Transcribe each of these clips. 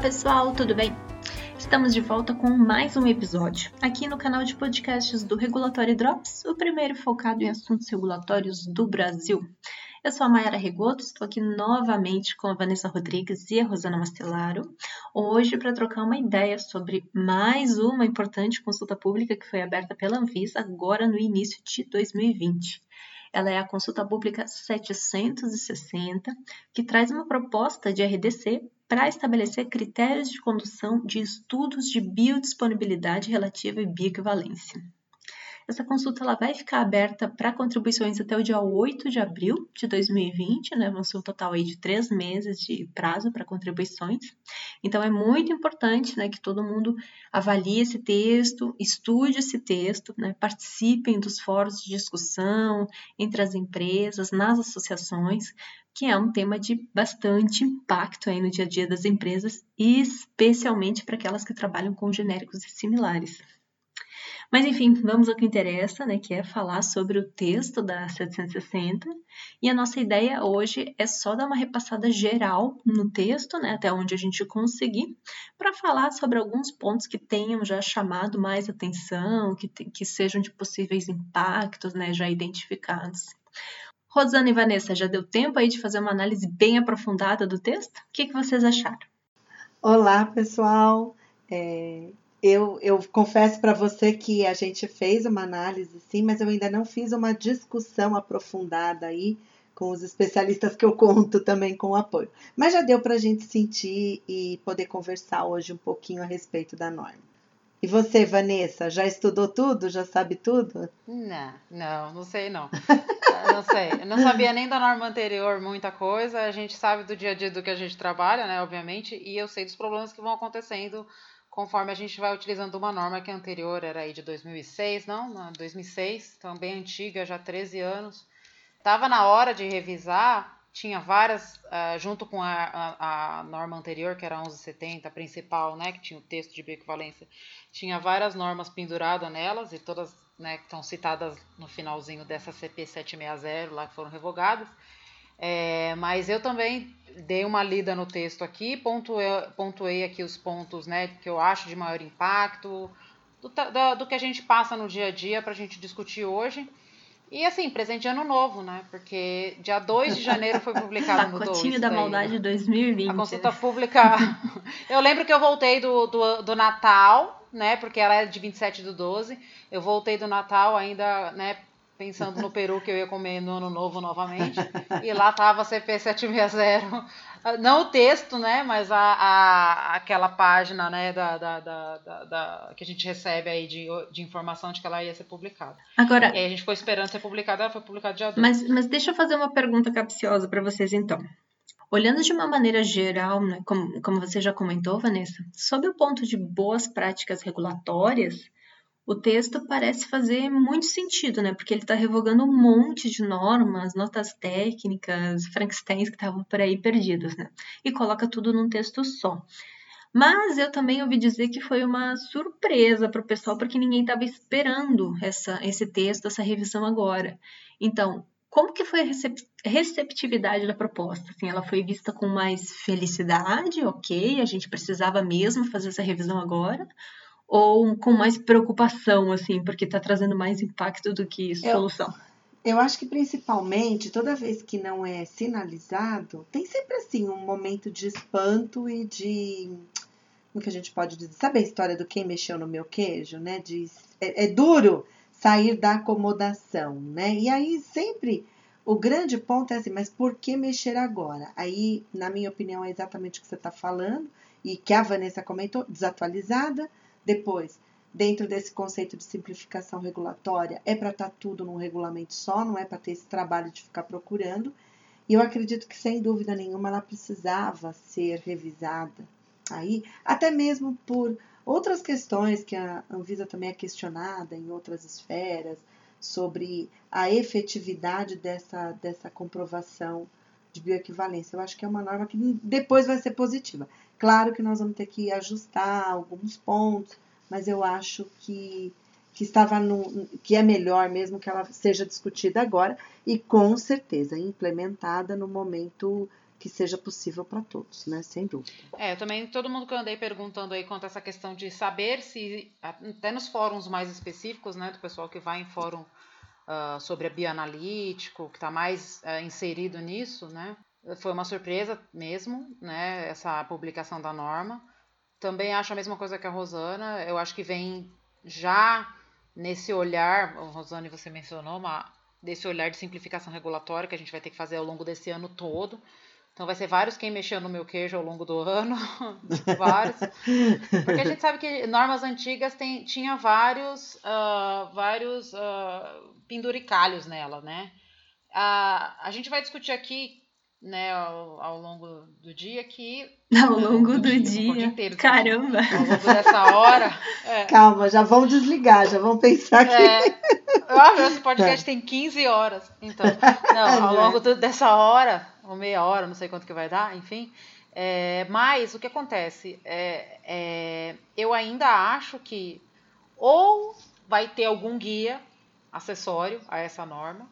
pessoal, tudo bem? Estamos de volta com mais um episódio aqui no canal de podcasts do Regulatório Drops, o primeiro focado em assuntos regulatórios do Brasil. Eu sou a Mayara Regoto, estou aqui novamente com a Vanessa Rodrigues e a Rosana Mastelaro, hoje para trocar uma ideia sobre mais uma importante consulta pública que foi aberta pela Anvisa agora no início de 2020. Ela é a consulta pública 760, que traz uma proposta de RDC para estabelecer critérios de condução de estudos de biodisponibilidade relativa e bioequivalência. Essa consulta ela vai ficar aberta para contribuições até o dia 8 de abril de 2020, né? Vão ser um total aí de três meses de prazo para contribuições. Então é muito importante né, que todo mundo avalie esse texto, estude esse texto, né, participem dos fóruns de discussão entre as empresas, nas associações, que é um tema de bastante impacto aí no dia a dia das empresas, especialmente para aquelas que trabalham com genéricos e similares. Mas enfim, vamos ao que interessa, né, que é falar sobre o texto da 760. E a nossa ideia hoje é só dar uma repassada geral no texto, né, até onde a gente conseguir, para falar sobre alguns pontos que tenham já chamado mais atenção, que, que sejam de possíveis impactos, né, já identificados. Rosana e Vanessa, já deu tempo aí de fazer uma análise bem aprofundada do texto? O que, que vocês acharam? Olá, pessoal. É, eu, eu confesso para você que a gente fez uma análise, sim, mas eu ainda não fiz uma discussão aprofundada aí com os especialistas que eu conto também com o apoio. Mas já deu para a gente sentir e poder conversar hoje um pouquinho a respeito da norma. E você, Vanessa, já estudou tudo? Já sabe tudo? Não, não, não sei não. não sei. Eu não sabia nem da norma anterior muita coisa. A gente sabe do dia a dia do que a gente trabalha, né, obviamente, e eu sei dos problemas que vão acontecendo conforme a gente vai utilizando uma norma que é anterior era aí de 2006, não, 2006, então bem antiga, já 13 anos. Tava na hora de revisar, tinha várias, uh, junto com a, a, a, norma anterior, que era a 1170, a principal, né, que tinha o texto de bioequivalência, tinha várias normas penduradas nelas, e todas né, que estão citadas no finalzinho dessa CP 760, lá que foram revogadas. É, mas eu também dei uma lida no texto aqui, pontuei, pontuei aqui os pontos né, que eu acho de maior impacto, do, do, do que a gente passa no dia a dia para a gente discutir hoje. E assim, presente de ano novo, né? Porque dia 2 de janeiro foi publicado no 2. Pacotinho da daí, Maldade 2020. A consulta pública. eu lembro que eu voltei do, do, do Natal, né? Porque ela é de 27 do 12. Eu voltei do Natal ainda, né? Pensando no peru que eu ia comer no ano novo novamente. e lá tava a CP 760. Não o texto, né? Mas a, a, aquela página né, da, da, da, da, que a gente recebe aí de, de informação de que ela ia ser publicada. Agora, e aí a gente foi esperando ser publicada, ela foi publicada dia 2. Mas, mas deixa eu fazer uma pergunta capciosa para vocês então. Olhando de uma maneira geral, né, como, como você já comentou, Vanessa, sob o ponto de boas práticas regulatórias, o texto parece fazer muito sentido, né? Porque ele está revogando um monte de normas, notas técnicas, Frankensteins que estavam por aí perdidas, né? E coloca tudo num texto só. Mas eu também ouvi dizer que foi uma surpresa para o pessoal, porque ninguém estava esperando essa, esse texto, essa revisão agora. Então, como que foi a receptividade da proposta? Assim, ela foi vista com mais felicidade, ok, a gente precisava mesmo fazer essa revisão agora? Ou com mais preocupação, assim, porque está trazendo mais impacto do que solução? Eu, eu acho que principalmente, toda vez que não é sinalizado, tem sempre assim um momento de espanto e de. Como que a gente pode dizer? Sabe a história do quem mexeu no meu queijo, né? De, é, é duro sair da acomodação, né? E aí sempre o grande ponto é assim, mas por que mexer agora? Aí, na minha opinião, é exatamente o que você está falando e que a Vanessa comentou, desatualizada, depois, dentro desse conceito de simplificação regulatória, é para estar tá tudo num regulamento só, não é para ter esse trabalho de ficar procurando. E eu acredito que, sem dúvida nenhuma, ela precisava ser revisada. Aí, até mesmo por outras questões que a Anvisa também é questionada em outras esferas, sobre a efetividade dessa, dessa comprovação de bioequivalência. Eu acho que é uma norma que depois vai ser positiva. Claro que nós vamos ter que ajustar alguns pontos, mas eu acho que, que estava no, que é melhor mesmo que ela seja discutida agora e com certeza implementada no momento que seja possível para todos, né? Sem dúvida. É, também todo mundo que eu andei perguntando aí quanto a essa questão de saber se, até nos fóruns mais específicos, né, do pessoal que vai em fórum uh, sobre a bioanalítico, que está mais uh, inserido nisso, né? Foi uma surpresa mesmo, né? Essa publicação da norma. Também acho a mesma coisa que a Rosana. Eu acho que vem já nesse olhar, Rosane, você mencionou, uma, desse olhar de simplificação regulatória que a gente vai ter que fazer ao longo desse ano todo. Então vai ser vários quem mexeu no meu queijo ao longo do ano, vários. Porque a gente sabe que normas antigas tem, tinha vários, uh, vários uh, penduricalhos nela, né? Uh, a gente vai discutir aqui né, ao, ao, longo do dia que. Ao longo do, do dia. dia inteiro, Caramba! Ao longo dessa hora. É. Calma, já vão desligar, já vão pensar que. É, ah, esse podcast tem 15 horas. Então, não, ao longo do, dessa hora, ou meia hora, não sei quanto que vai dar, enfim. É, mas o que acontece? É, é, eu ainda acho que ou vai ter algum guia acessório a essa norma,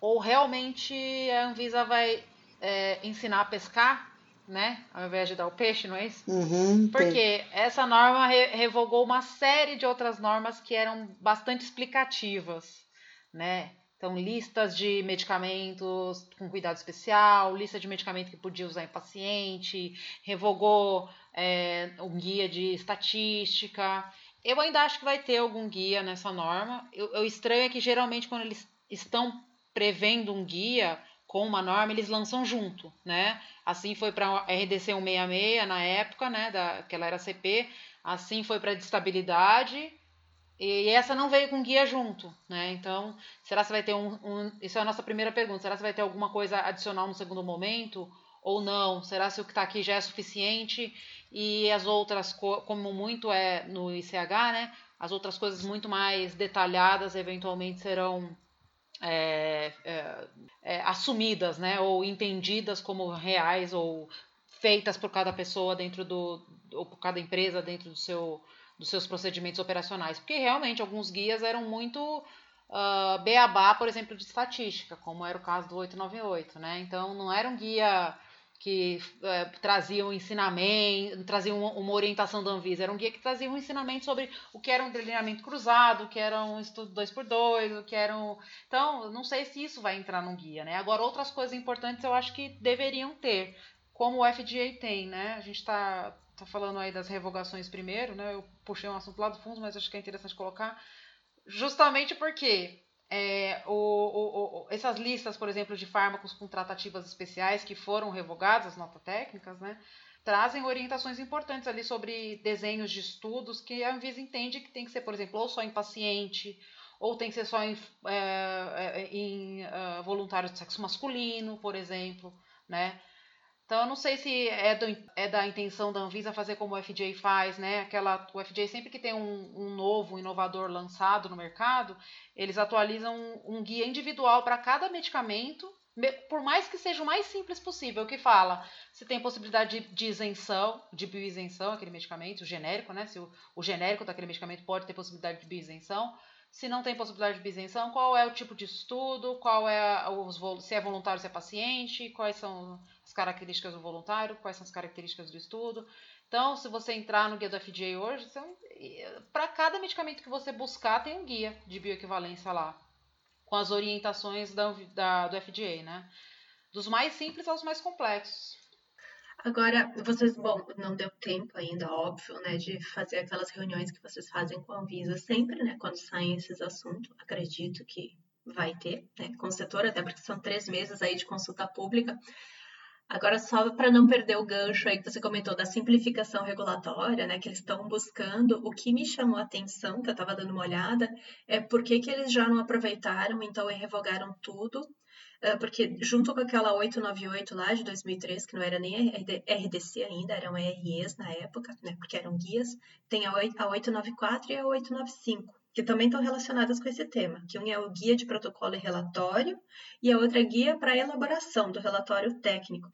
ou realmente a Anvisa vai é, ensinar a pescar, né? Ao invés de dar o peixe, não é isso? Uhum, Porque essa norma re revogou uma série de outras normas que eram bastante explicativas, né? Então, listas de medicamentos com cuidado especial, lista de medicamento que podia usar em paciente, revogou é, um guia de estatística. Eu ainda acho que vai ter algum guia nessa norma. O estranho é que geralmente quando eles estão prevendo um guia, com uma norma, eles lançam junto, né? Assim foi para a RDC 166 na época, né, da, que ela era CP, assim foi para a de estabilidade, e essa não veio com guia junto, né? Então, será que vai ter um, um, Isso é a nossa primeira pergunta. Será que vai ter alguma coisa adicional no segundo momento? Ou não? Será que o que está aqui já é suficiente? E as outras, como muito é no ICH, né? As outras coisas muito mais detalhadas eventualmente serão é, é, é, assumidas, né, ou entendidas como reais ou feitas por cada pessoa dentro do ou por cada empresa dentro do seu dos seus procedimentos operacionais, porque realmente alguns guias eram muito uh, beabá, por exemplo, de estatística, como era o caso do 898, né? Então não era um guia que é, traziam ensinamento, traziam uma, uma, orientação da Anvisa, era um guia que trazia um ensinamento sobre o que era um delineamento cruzado, o que era um estudo 2x2, o que era um... Então, não sei se isso vai entrar num guia, né? Agora, outras coisas importantes eu acho que deveriam ter, como o FDA tem, né? A gente está tá falando aí das revogações primeiro, né? Eu puxei um assunto lá do fundo, mas acho que é interessante colocar, justamente porque é, o, o, o, essas listas, por exemplo, de fármacos com tratativas especiais que foram revogadas, as notas técnicas, né, trazem orientações importantes ali sobre desenhos de estudos que a Anvisa entende que tem que ser, por exemplo, ou só em paciente, ou tem que ser só em, é, é em voluntários de sexo masculino, por exemplo, né? Então, eu não sei se é, do, é, da intenção da Anvisa fazer como o FDA faz, né? Aquela, o FDA, sempre que tem um, um novo, inovador lançado no mercado, eles atualizam um, um guia individual para cada medicamento, por mais que seja o mais simples possível, que fala se tem possibilidade de, de isenção, de bioisenção, aquele medicamento, o genérico, né? Se o, o genérico daquele medicamento pode ter possibilidade de bioisenção. Se não tem possibilidade de isenção, qual é o tipo de estudo, qual é os, se é voluntário, se é paciente, quais são as características do voluntário, quais são as características do estudo. Então, se você entrar no guia do FDA hoje, para cada medicamento que você buscar, tem um guia de bioequivalência lá, com as orientações da, da, do FDA, né? Dos mais simples aos mais complexos. Agora, vocês, bom, não deu tempo ainda, óbvio, né, de fazer aquelas reuniões que vocês fazem com a Anvisa sempre, né, quando saem esses assuntos. Acredito que vai ter, né, com o setor, até porque são três meses aí de consulta pública. Agora, só para não perder o gancho aí que você comentou da simplificação regulatória, né, que eles estão buscando, o que me chamou a atenção, que eu estava dando uma olhada, é por que, eles já não aproveitaram, então, e revogaram tudo porque junto com aquela 898 lá de 2003, que não era nem RDC ainda, eram REs na época, né, porque eram guias, tem a 894 e a 895, que também estão relacionadas com esse tema, que um é o guia de protocolo e relatório e a outra é guia para elaboração do relatório técnico.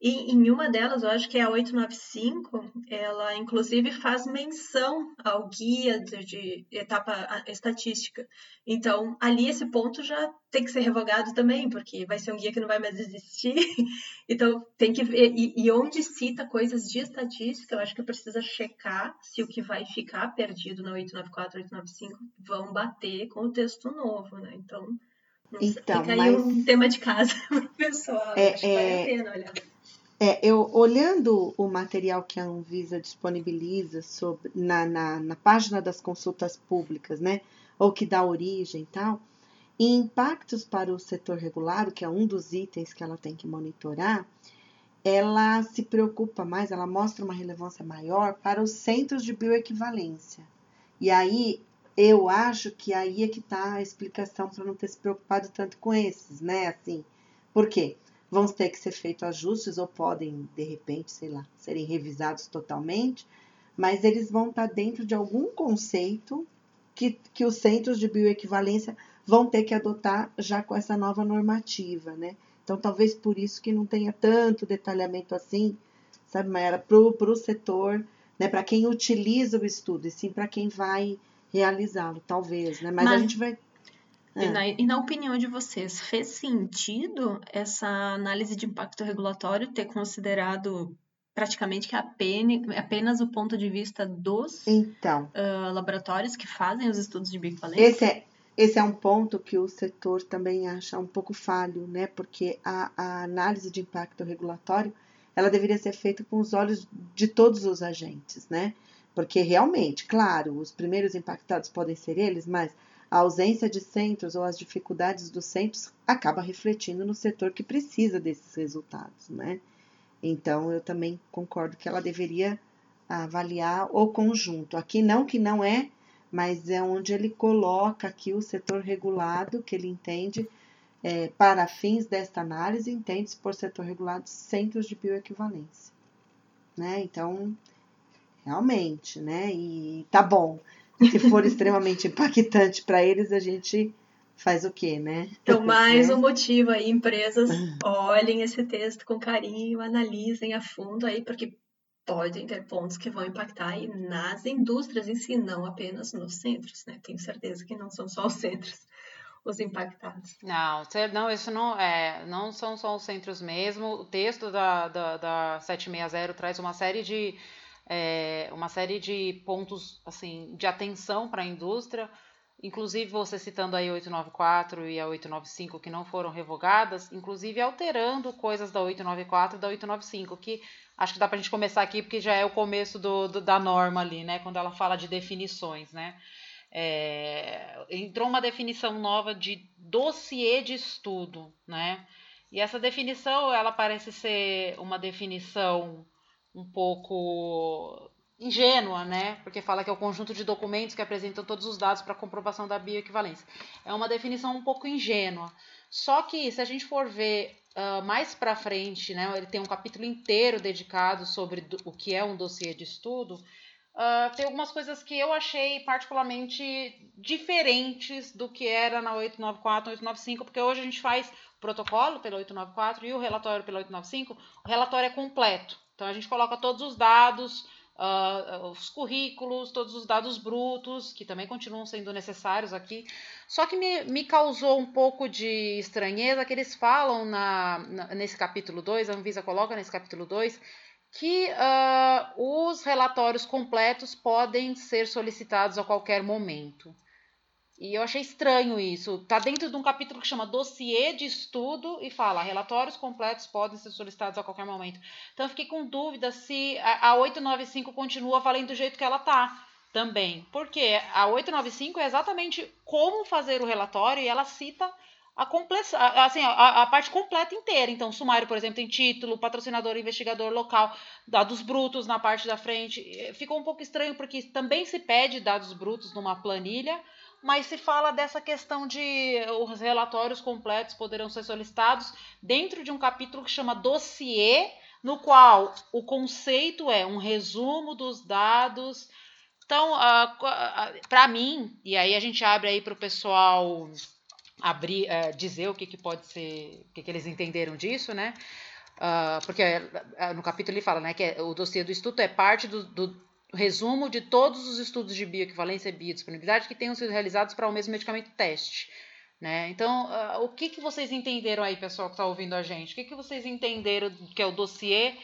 E em uma delas, eu acho que é a 895, ela inclusive faz menção ao guia de, de, etapa estatística. Então, ali esse ponto já tem que ser revogado também, porque vai ser um guia que não vai mais existir. então, tem que ver. E, e onde cita coisas de estatística, eu acho que precisa checar se o que vai ficar perdido na 894, 895 vão bater com o texto novo, né? Então. Então, Fica aí um tema de casa para o pessoal. É, Acho que vale a é pena olhar. É, eu olhando o material que a Anvisa disponibiliza sobre, na, na, na, página das consultas públicas, né, ou que dá origem e tal, e impactos para o setor regulado, que é um dos itens que ela tem que monitorar, ela se preocupa mais, ela mostra uma relevância maior para os centros de bioequivalência. E aí eu acho que aí é que está a explicação para não ter se preocupado tanto com esses, né? Assim, por quê? vão ter que ser feitos ajustes ou podem, de repente, sei lá, serem revisados totalmente, mas eles vão estar dentro de algum conceito que, que os centros de bioequivalência vão ter que adotar já com essa nova normativa, né? Então, talvez por isso que não tenha tanto detalhamento assim, sabe, Mayara, para o setor, né, para quem utiliza o estudo, e sim para quem vai realizá-lo, talvez, né? Mas, Mas, a gente vai é. E, na, e, na, opinião de vocês, fez sentido essa análise de impacto regulatório ter considerado praticamente que apenas, apenas o ponto de vista dos então, uh, laboratórios que fazem os estudos de bioequivalência? Esse é, esse é um ponto que o setor também acha um pouco falho, né? Porque a, a análise de impacto regulatório ela deveria ser feita com os olhos de todos os agentes, né? Porque realmente, claro, os primeiros impactados podem ser eles, mas a ausência de centros ou as dificuldades dos centros acaba refletindo no setor que precisa desses resultados, né? Então, eu também concordo que ela deveria avaliar o conjunto. Aqui não que não é, mas é onde ele coloca aqui o setor regulado, que ele entende, é, para fins desta análise, entende-se por setor regulado centros de bioequivalência. Né? Então, realmente, né? E tá bom se for extremamente impactante para eles, a gente faz o quê, né? Então, mais um motivo aí, empresas olhem esse texto com carinho, analisem a fundo aí, porque podem ter pontos que vão impactar aí nas indústrias em si, não apenas nos centros, né? Tenho certeza que não são só os centros os impactados. Não, não, isso não é, não são só os centros mesmo. O texto da, da, da 760 traz uma série de é, uma série de pontos assim de atenção para a indústria, inclusive você citando aí a 894 e a 895 que não foram revogadas, inclusive alterando coisas da 894 e da 895, que acho que dá para a gente começar aqui porque já é o começo do, do, da norma ali, né, quando ela fala de definições, né. É, entrou uma definição nova de dossiê de estudo, né? E essa definição, ela parece ser uma definição um pouco ingênua, né? Porque fala que é o conjunto de documentos que apresentam todos os dados para comprovação da bioequivalência. É uma definição um pouco ingênua. Só que se a gente for ver uh, mais para frente, né? Ele tem um capítulo inteiro dedicado sobre o que é um dossiê de estudo. Uh, tem algumas coisas que eu achei particularmente diferentes do que era na 894, 895, porque hoje a gente faz o protocolo pela 894 e o relatório pela 895. O relatório é completo. Então a gente coloca todos os dados, uh, os currículos, todos os dados brutos, que também continuam sendo necessários aqui. Só que me, me causou um pouco de estranheza que eles falam na, na nesse capítulo 2, a Anvisa coloca nesse capítulo 2, que uh, os relatórios completos podem ser solicitados a qualquer momento. E eu achei estranho isso. Está dentro de um capítulo que chama Dossiê de Estudo e fala relatórios completos podem ser solicitados a qualquer momento. Então eu fiquei com dúvida se a 895 continua valendo do jeito que ela está também. Porque a 895 é exatamente como fazer o relatório e ela cita a, assim, a, a, parte completa inteira. Então, sumário, por exemplo, tem título, patrocinador, investigador local, dados brutos na parte da frente. Ficou um pouco estranho porque também se pede dados brutos numa planilha, mas se fala dessa questão de os relatórios completos poderão ser solicitados dentro de um capítulo que chama dossiê, no qual o conceito é um resumo dos dados. Então, uh, uh, para mim, e aí a gente abre aí para o pessoal abrir, uh, dizer o que, que pode ser, o que, que eles entenderam disso, né? Uh, porque uh, no capítulo ele fala né, que é, o dossiê do estudo é parte do, do, resumo de todos os estudos de bioequivalência e biodisponibilidade que tenham sido realizados para o mesmo medicamento teste. Né? Então, uh, o que, que vocês entenderam aí, pessoal que está ouvindo a gente? O que, que vocês entenderam que é o dossiê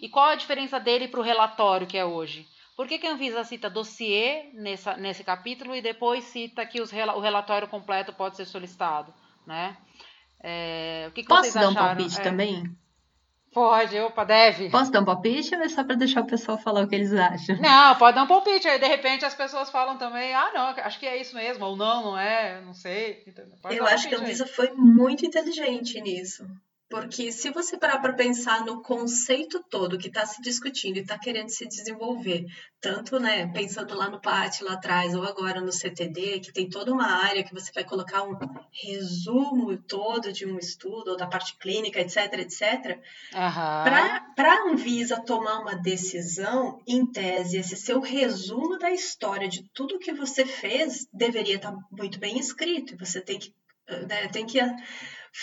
e qual a diferença dele para o relatório que é hoje? Por que, que a Anvisa cita dossiê nessa, nesse capítulo e depois cita que os, o relatório completo pode ser solicitado? Né? É, o que, que Posso vocês dar acharam? um palpite é. também? Pode, opa, deve. Posso dar um palpite ou é só para deixar o pessoal falar o que eles acham? Não, pode dar um palpite. Aí, de repente, as pessoas falam também, ah, não, acho que é isso mesmo. Ou não, não é, não sei. Eu acho que a Luísa foi muito inteligente nisso. Porque se você parar para pensar no conceito todo que está se discutindo e está querendo se desenvolver, tanto né, pensando lá no PAT lá atrás ou agora no CTD, que tem toda uma área que você vai colocar um resumo todo de um estudo ou da parte clínica, etc, etc, uhum. para a Anvisa tomar uma decisão, em tese, esse seu resumo da história de tudo que você fez deveria estar tá muito bem escrito. E você tem que, né, tem que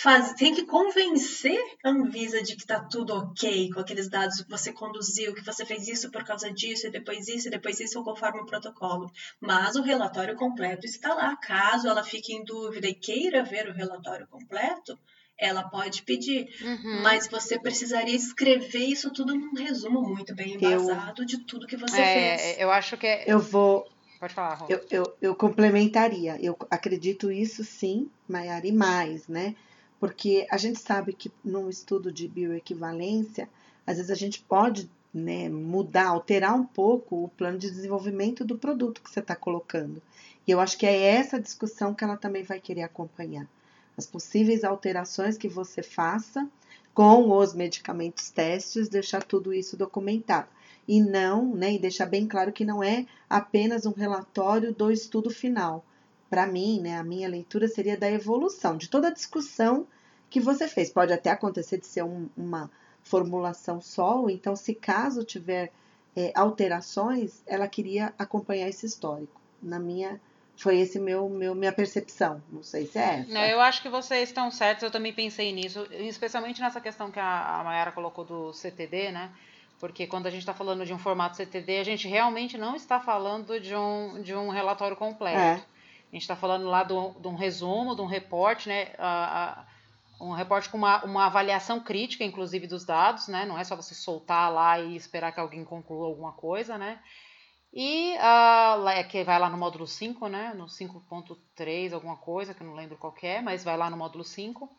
faz, tem que convencer a Anvisa de que está tudo ok com aqueles dados que você conduziu, que você fez isso por causa disso, e depois isso, e depois isso, conforme o protocolo. Mas o relatório completo está lá. Caso ela fique em dúvida e queira ver o relatório completo, ela pode pedir. Uhum. Mas você precisaria escrever isso tudo num resumo muito bem embasado eu, de tudo que você é, fez. Eu acho que é... Eu vou. Pode falar, Rô. Eu, eu, eu complementaria. Eu acredito isso sim, Maiara, e mais, né? Porque a gente sabe que num estudo de bioequivalência, às vezes a gente pode né, mudar, alterar um pouco o plano de desenvolvimento do produto que você está colocando. E eu acho que é essa discussão que ela também vai querer acompanhar. As possíveis alterações que você faça com os medicamentos testes, deixar tudo isso documentado. E não, né, e deixar bem claro que não é apenas um relatório do estudo final, para mim, né, a minha leitura seria da evolução, de toda a discussão que você fez. Pode até acontecer de ser um, uma formulação ou então, se caso tiver é, alterações, ela queria acompanhar esse histórico. Na minha foi esse meu, meu minha percepção. Não sei se é essa. Não, eu acho que vocês estão certos, eu também pensei nisso, especialmente nessa questão que a, a Mayara colocou do CTD, né? Porque quando a gente está falando de um formato CTD, a gente realmente não está falando de um, de um relatório completo. É. A gente está falando lá de um resumo, de um reporte, né? A, a, um reporte com uma, uma avaliação crítica, inclusive, dos dados, né? Não é só você soltar lá e esperar que alguém conclua alguma coisa, né? E uh, que vai lá no módulo 5, né? No 5.3, alguma coisa, que eu não lembro qual é, mas vai lá no módulo 5.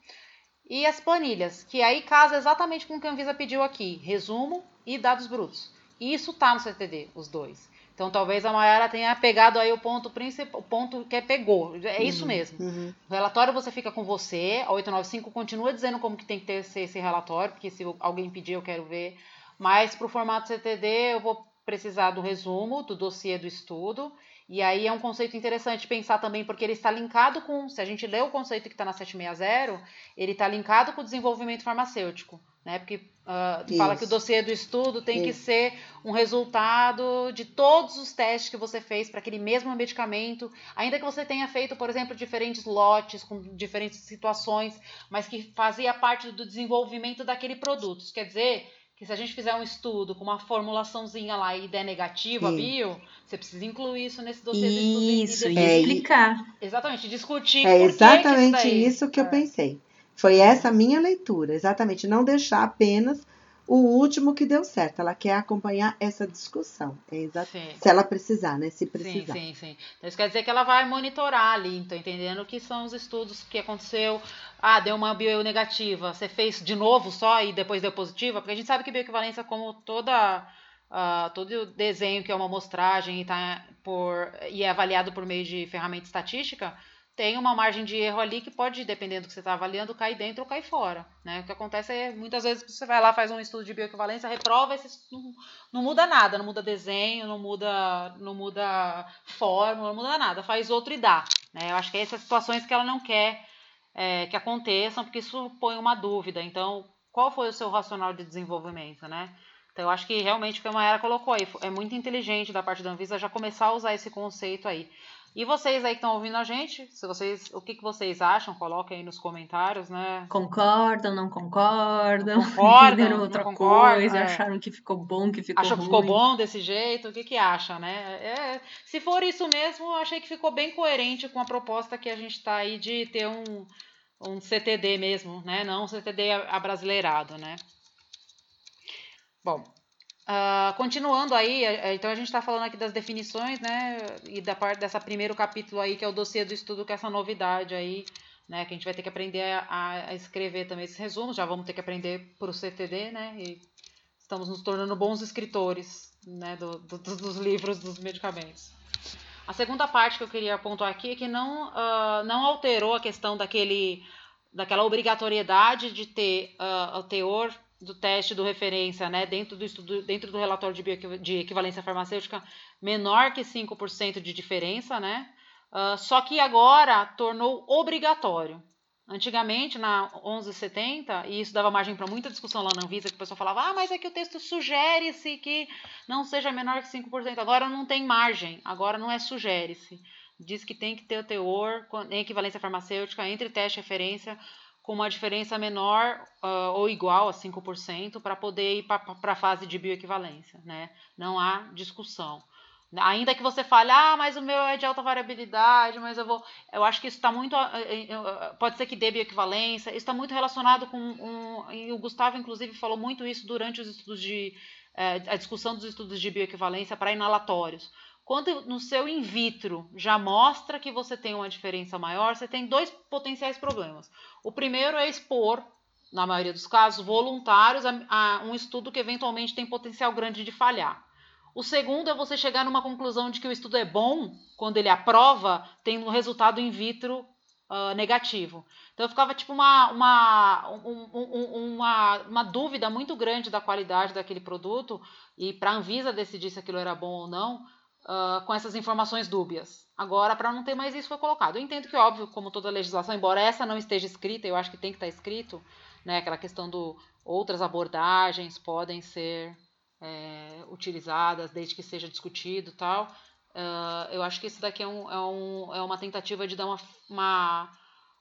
E as planilhas, que aí casa exatamente com o que a Anvisa pediu aqui: resumo e dados brutos. Isso tá no CTD, os dois. Então talvez a Mayara tenha pegado aí o ponto principal, o ponto que é pegou. É isso uhum, mesmo. Uhum. O relatório você fica com você, a 895 continua dizendo como que tem que ter esse, esse relatório, porque se alguém pedir eu quero ver. Mas para o formato CTD eu vou precisar do resumo, do dossiê do estudo. E aí é um conceito interessante pensar também, porque ele está linkado com, se a gente lê o conceito que está na 760, ele está linkado com o desenvolvimento farmacêutico né? Porque uh, fala que o dossiê do estudo tem Isso. que ser um resultado de todos os testes que você fez para aquele mesmo medicamento, ainda que você tenha feito, por exemplo, diferentes lotes com diferentes situações, mas que fazia parte do desenvolvimento daquele produto. Isso quer dizer que se a gente fizer um estudo com uma formulaçãozinha lá e der negativa, Sim. bio, você precisa incluir isso nesse dossiê isso, do estudo. Isso, e explicar. Exatamente, discutir É exatamente que isso, isso que eu é. pensei. Foi essa a minha leitura, exatamente. Não deixar apenas o último que deu certo. Ela quer acompanhar essa discussão. É exato. Se ela precisar, né? Se precisar. Sim, sim, sim. Então isso quer dizer que ela vai monitorar ali, então, entendendo o que são os estudos que aconteceu. Ah, deu uma bionegativa. Você fez de novo só e depois deu positiva? Porque a gente sabe que bioequivalência, como toda. Uh, todo desenho que é uma amostragem e, tá por, e é avaliado por meio de ferramenta estatística, tem uma margem de erro ali que pode, dependendo do que você está avaliando, cair dentro ou cair fora. Né? O que acontece é, muitas vezes, você vai lá, faz um estudo de bioequivalência, reprova, não, não muda nada, não muda desenho, não muda, não muda fórmula, não muda nada, faz outro e dá. Né? Eu acho que é essas situações que ela não quer é, que aconteçam, porque isso põe uma dúvida. Então, qual foi o seu racional de desenvolvimento, né? Então, eu acho que realmente o que a Maera colocou aí é muito inteligente da parte da Anvisa já começar a usar esse conceito aí. E vocês aí que estão ouvindo a gente, se vocês, o que, que vocês acham, coloquem aí nos comentários, né? Concordam, não concordam? Concordam, entenderam não outra concordam, coisa, é. acharam que ficou bom, que ficou Achou que ruim. ficou bom desse jeito? O que, que acha, né? É, se for isso mesmo, eu achei que ficou bem coerente com a proposta que a gente está aí de ter um, um CTD mesmo, né? Não um CTD abrasileirado, né? Bom, ah, continuando aí, eh, então a gente está falando aqui das definições, né? E da parte dessa primeiro capítulo aí, que é o dossiê do estudo, com essa novidade aí, né? Que a gente vai ter que aprender a, a escrever também esses resumos, já vamos ter que aprender para o CTD, né? E estamos nos tornando bons escritores, né? Do, do- dos livros dos medicamentos. A segunda parte que eu queria pontuar aqui é que não, ah, não alterou a questão daquele, daquela obrigatoriedade de ter ah, o teor do teste do referência né, dentro, do estudo, dentro do relatório de, de equivalência farmacêutica menor que 5% de diferença, né? Ah, só que agora tornou obrigatório. Antigamente, na 1170, e isso dava margem para muita discussão lá na Anvisa, que o pessoal falava, ah, mas é que o texto sugere-se que não seja menor que 5%. Agora não tem margem, agora não é sugere-se. Diz que tem que ter o teor em equivalência farmacêutica entre teste e referência com uma diferença menor ah, ou igual a 5% para poder ir para a fase de bioequivalência. Né? Não há discussão. Ainda que você fale, ah, mas o meu é de alta variabilidade, mas eu vou. Eu acho que isso está muito. ah, eh, eh, Pode ser que dê bioequivalência. Isso está muito relacionado com. Um, e o Gustavo, inclusive, falou muito isso durante os estudos de. eh, a discussão dos estudos de bioequivalência para inalatórios. Quando no seu in vitro já mostra que você tem uma diferença maior, você tem dois potenciais problemas. O primeiro é expor, na maioria dos casos, voluntários a, a um estudo que eventualmente tem potencial grande de falhar. O segundo é você chegar numa conclusão de que o estudo é bom quando ele aprova, tem um resultado in vitro ah, negativo. Então ficava tipo uma, uma, um- um- uma, uma dúvida muito grande da qualidade daquele produto e para a Anvisa decidir se aquilo era bom ou não, ah, com essas informações dúbias. Agora, para não ter mais isso, foi colocado. Eu entendo que, óbvio, como toda legislação, embora essa não esteja escrita, eu acho que tem que estar escrito, né, aquela questão do outras abordagens podem ser é, utilizadas desde que seja discutido e tal. Ah, eu acho que isso daqui é, um, é, um, é uma tentativa de dar uma. uma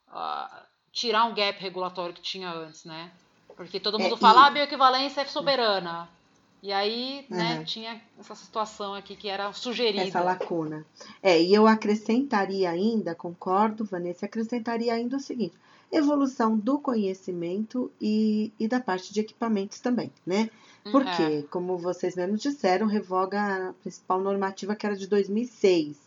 ah, tirar um gap regulatório que tinha antes, né? Porque todo É, mundo e- fala, ah, a bioequivalência é soberana. E aí, né, Uhum. tinha essa situação aqui que era sugerida. essa lacuna. É, e eu acrescentaria ainda, concordo, Vanessa, acrescentaria ainda o seguinte: evolução do conhecimento e, e da parte de equipamentos também, né? Hum, Porque, é. como vocês mesmos disseram, revoga a principal normativa que era de 2006,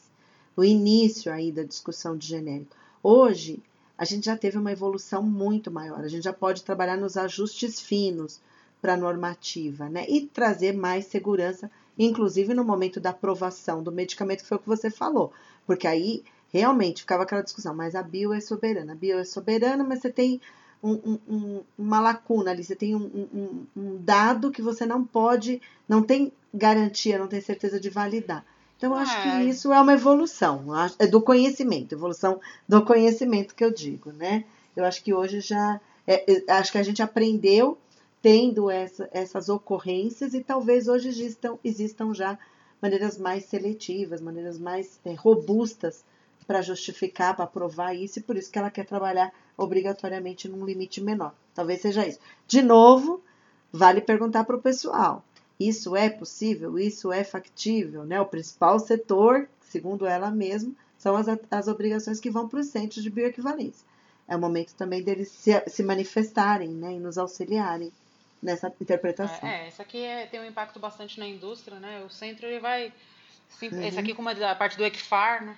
o início aí da discussão de genérico. Hoje, a gente já teve uma evolução muito maior, a gente já pode trabalhar nos ajustes finos para a normativa, né? E trazer mais segurança, inclusive no momento da aprovação do medicamento, que foi o que você falou. Porque aí, realmente, ficava aquela discussão, mas a bio é soberana. A bio é soberana, mas você tem um- um- um- uma lacuna ali, você tem um, um- dado que você não pode, não tem garantia, não tem certeza de validar. Então, eu acho que É. isso é uma evolução, é do conhecimento, evolução do conhecimento que eu digo, né? Eu acho que hoje já, é, é, acho que a gente aprendeu tendo essa- essas ocorrências e talvez hoje existam, existam já maneiras mais seletivas, maneiras mais é, robustas para justificar, para provar isso, e por isso que ela quer trabalhar obrigatoriamente num limite menor. Talvez seja isso. De novo, vale perguntar para o pessoal: isso é possível? Isso é factível? Né? O principal setor, segundo ela mesma, são as, as obrigações que vão para os centros de bioequivalência. É o momento também deles se, se manifestarem né, e nos auxiliarem nessa interpretação. É, isso aqui é- tem um impacto bastante na indústria, né? O centro ele vai. sim, Uhum. Esse aqui como a parte do ECFAR, né?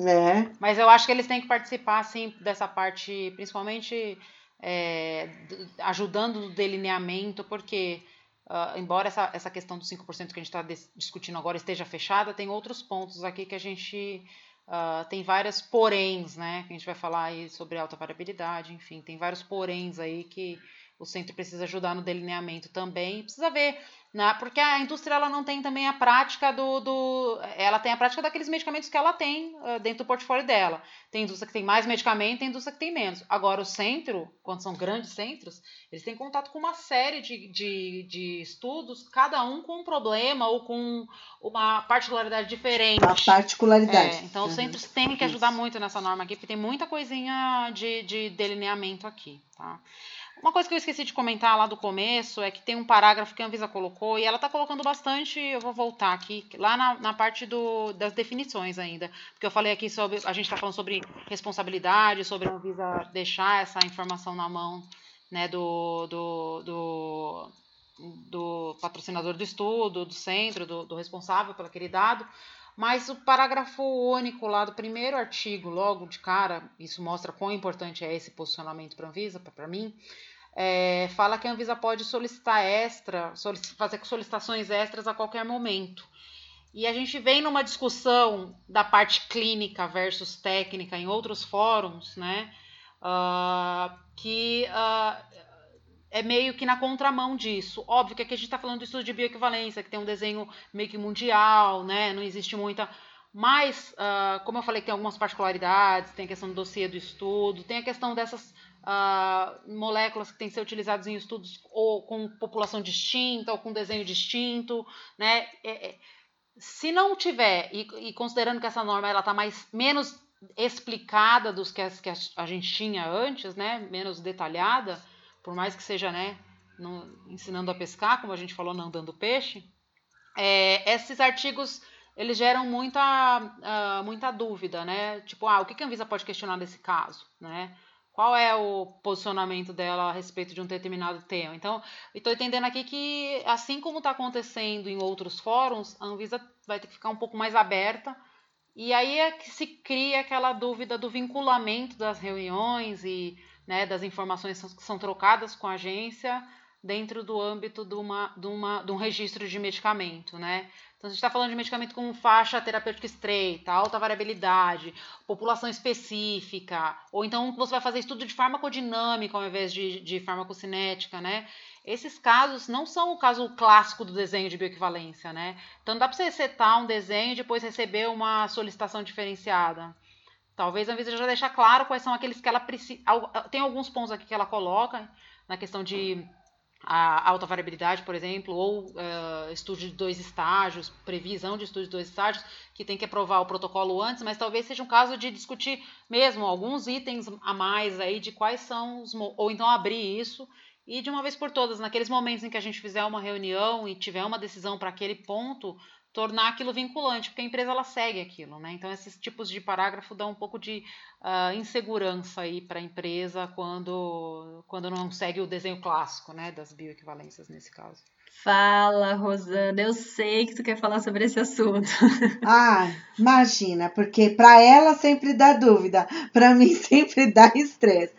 É, Mas eu acho que eles têm que participar, assim, dessa parte, principalmente é, ajudando no delineamento, porque, ah, embora essa, essa questão dos 5% que a gente está discutindo agora esteja fechada, tem outros pontos aqui que a gente ah, tem várias poréns, né? Que a gente vai falar aí sobre alta variabilidade, enfim, tem vários poréns aí que o centro precisa ajudar no delineamento também. Precisa ver né? Porque a indústria ela não tem também a prática do, do ela tem a prática daqueles medicamentos que ela tem uh, dentro do portfólio dela. Tem indústria que tem mais medicamento, tem indústria que tem menos. Agora o centro, quando são grandes centros, eles têm contato com uma série de, de, de estudos, cada um com um problema ou com uma particularidade diferente. Uma particularidade. É, então os centros têm que ajudar muito nessa norma aqui, porque tem muita coisinha de, de delineamento aqui, tá? Uma coisa que eu esqueci de comentar lá do começo é que tem um parágrafo que a Anvisa colocou e ela está colocando bastante. Eu vou voltar aqui, lá na, na parte do, das definições ainda. Porque eu falei aqui sobre. A gente está falando sobre responsabilidade, sobre a Anvisa deixar essa informação na mão né, do, do, do, do patrocinador do estudo, do centro, do, do responsável por aquele dado. Mas o parágrafo único lá do primeiro artigo, logo de cara, isso mostra quão importante é esse posicionamento para a Anvisa, para mim, é, fala que a Anvisa pode solicitar extra, fazer solicitações extras a qualquer momento. E a gente vem numa discussão da parte clínica versus técnica em outros fóruns, né? Uh, que uh, é meio que na contramão disso. Óbvio que aqui a gente está falando do estudo de bioequivalência, que tem um desenho meio que mundial, né? Não existe muita. Mas, uh, como eu falei, tem algumas particularidades, tem a questão do dossiê do estudo, tem a questão dessas uh, moléculas que têm que ser utilizadas em estudos ou com população distinta ou com desenho distinto, né? É, é, se não tiver, e, e, considerando que essa norma ela está mais menos explicada dos que, as, que a gente tinha antes, né? Menos detalhada por mais que seja, né, no, ensinando a pescar, como a gente falou, não dando peixe, é, esses artigos eles geram muita, uh, muita dúvida, né? Tipo, ah, o que a Anvisa pode questionar nesse caso, né? Qual é o posicionamento dela a respeito de um determinado tema? Então, estou entendendo aqui que, assim como está acontecendo em outros fóruns, a Anvisa vai ter que ficar um pouco mais aberta. E aí é que se cria aquela dúvida do vinculamento das reuniões e né, das informações que são trocadas com a agência dentro do âmbito de, uma, de, uma, de um registro de medicamento, né? Então, a gente está falando de medicamento com faixa terapêutica estreita, alta variabilidade, população específica, ou então você vai fazer estudo de farmacodinâmica ao invés de, de farmacocinética, né? Esses casos não são o caso clássico do desenho de bioequivalência, né? Então, dá para você setar um desenho e depois receber uma solicitação diferenciada. Talvez a Anvisa já deixe claro quais são aqueles que ela precisa. Tem alguns pontos aqui que ela coloca na questão de alta variabilidade, por exemplo, ou uh, estudo de dois estágios, previsão de estudo de dois estágios, que tem que aprovar o protocolo antes, mas talvez seja um caso de discutir mesmo alguns itens a mais aí de quais são os. ou então abrir isso e de uma vez por todas, naqueles momentos em que a gente fizer uma reunião e tiver uma decisão para aquele ponto, tornar aquilo vinculante, porque a empresa ela segue aquilo, né? Então esses tipos de parágrafo dão um pouco de uh, insegurança aí para a empresa quando quando não segue o desenho clássico, né, das bioequivalências nesse caso. Fala, Rosana, eu sei que tu quer falar sobre esse assunto. Ah, imagina, porque para ela sempre dá dúvida, para mim sempre dá estresse.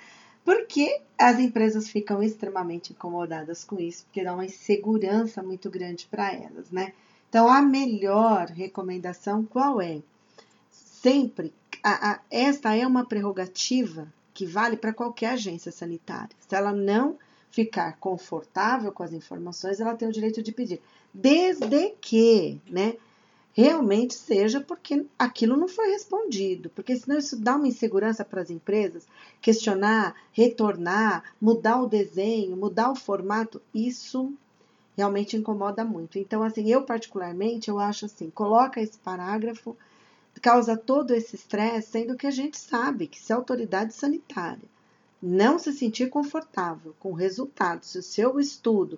Porque as empresas ficam extremamente incomodadas com isso, porque dá uma insegurança muito grande para elas, né? Então, a melhor recomendação qual é? Sempre, a, a, esta é uma prerrogativa que vale para qualquer agência sanitária. Se ela não ficar confortável com as informações, ela tem o direito de pedir, desde que, né, realmente seja porque aquilo não foi respondido, porque senão isso dá uma insegurança para as empresas, questionar, retornar, mudar o desenho, mudar o formato, isso realmente incomoda muito. Então, assim, eu particularmente, eu acho assim, coloca esse parágrafo, causa todo esse estresse, sendo que a gente sabe que se a autoridade sanitária não se sentir confortável com o resultado, se o seu estudo,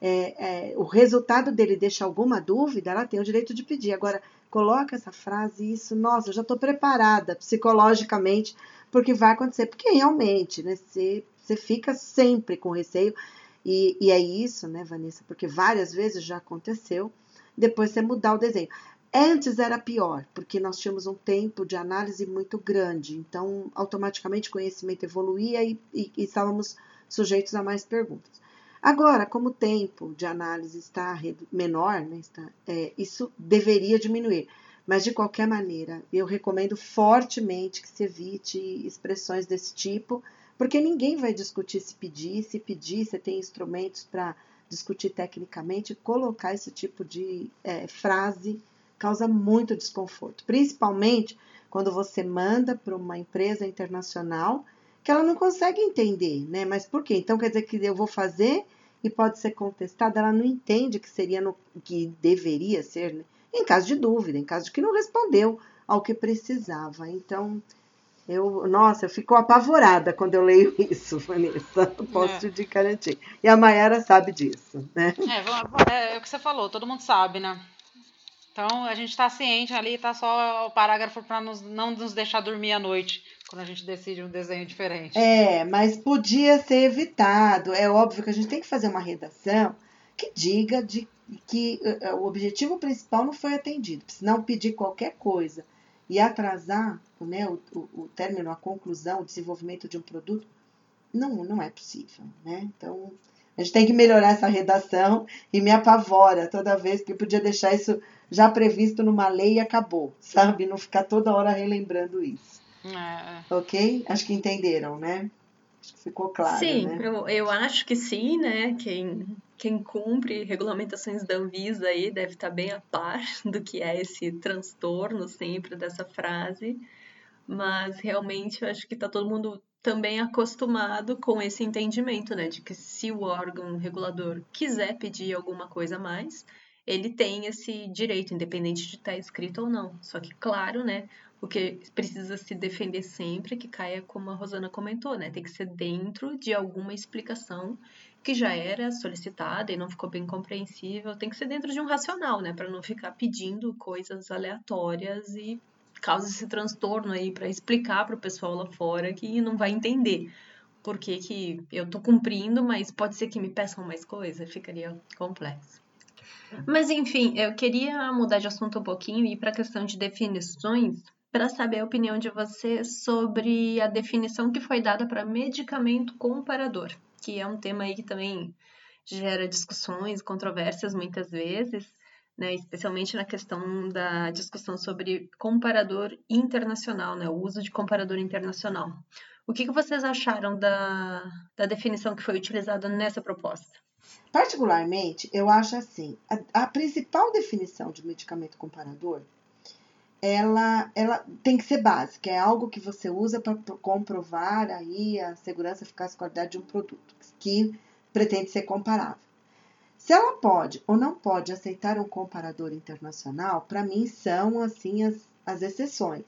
é, é, o resultado dele deixa alguma dúvida, ela tem o direito de pedir. Agora, coloca essa frase, isso, nossa, eu já estou preparada psicologicamente, porque vai acontecer, porque realmente, né, você, você fica sempre com receio, e, e é isso, né, Vanessa? Porque várias vezes já aconteceu, depois você mudar o desenho. Antes era pior, porque nós tínhamos um tempo de análise muito grande, então automaticamente o conhecimento evoluía e, e, e estávamos sujeitos a mais perguntas. Agora, como o tempo de análise está menor, né, está, é, isso deveria diminuir. Mas, de qualquer maneira, eu recomendo fortemente que se evite expressões desse tipo, porque ninguém vai discutir se pedir, se pedir, você tem instrumentos para discutir tecnicamente, colocar esse tipo de é, frase causa muito desconforto, principalmente quando você manda para uma empresa internacional que ela não consegue entender, né? Mas por quê? Então quer dizer que eu vou fazer e pode ser contestada, ela não entende que seria no que deveria ser, né? em caso de dúvida, em caso de que não respondeu ao que precisava. Então, eu, nossa, eu fico apavorada quando eu leio isso, Vanessa. Posso é. te garantir. E a Mayara sabe disso, né? É, é, é o que você falou, todo mundo sabe, né? Então a gente está ciente ali, tá só o parágrafo para não nos deixar dormir à noite quando a gente decide um desenho diferente. É, mas podia ser evitado. É óbvio que a gente tem que fazer uma redação que diga de que uh, o objetivo principal não foi atendido. Se não pedir qualquer coisa e atrasar né, o, o, o término, a conclusão, o desenvolvimento de um produto, não, não é possível. Né? Então, a gente tem que melhorar essa redação e me apavora toda vez que eu podia deixar isso já previsto numa lei e acabou, sabe? Não ficar toda hora relembrando isso. É. é. Ok? Acho que entenderam, né? Acho que ficou claro. Sim, né? eu, eu acho que sim, né? Quem, quem cumpre regulamentações da Anvisa aí deve estar bem a par do que é esse transtorno sempre dessa frase. Mas realmente eu acho que está todo mundo também acostumado com esse entendimento, né? De que se o órgão regulador quiser pedir alguma coisa a mais, ele tem esse direito, independente de estar tá escrito ou não. Só que, claro, né, o que precisa se defender sempre é que caia, como a Rosana comentou, né, tem que ser dentro de alguma explicação que já era solicitada e não ficou bem compreensível, tem que ser dentro de um racional, né, para não ficar pedindo coisas aleatórias e causa esse transtorno aí para explicar para o pessoal lá fora que não vai entender por que, que eu tô cumprindo, mas pode ser que me peçam mais coisa, ficaria complexo. Mas enfim, eu queria mudar de assunto um pouquinho e ir para a questão de definições para saber a opinião de você sobre a definição que foi dada para medicamento comparador, que é um tema aí que também gera discussões, controvérsias muitas vezes, né, especialmente na questão da discussão sobre comparador internacional, né, o uso de comparador internacional. O que, que vocês acharam da, da definição que foi utilizada nessa proposta? Particularmente, eu acho assim, a, a principal definição de medicamento comparador, ela, ela tem que ser básica, é algo que você usa para comprovar aí a segurança, e qualidade de um produto que pretende ser comparável. Se ela pode ou não pode aceitar um comparador internacional, para mim são assim as, as exceções,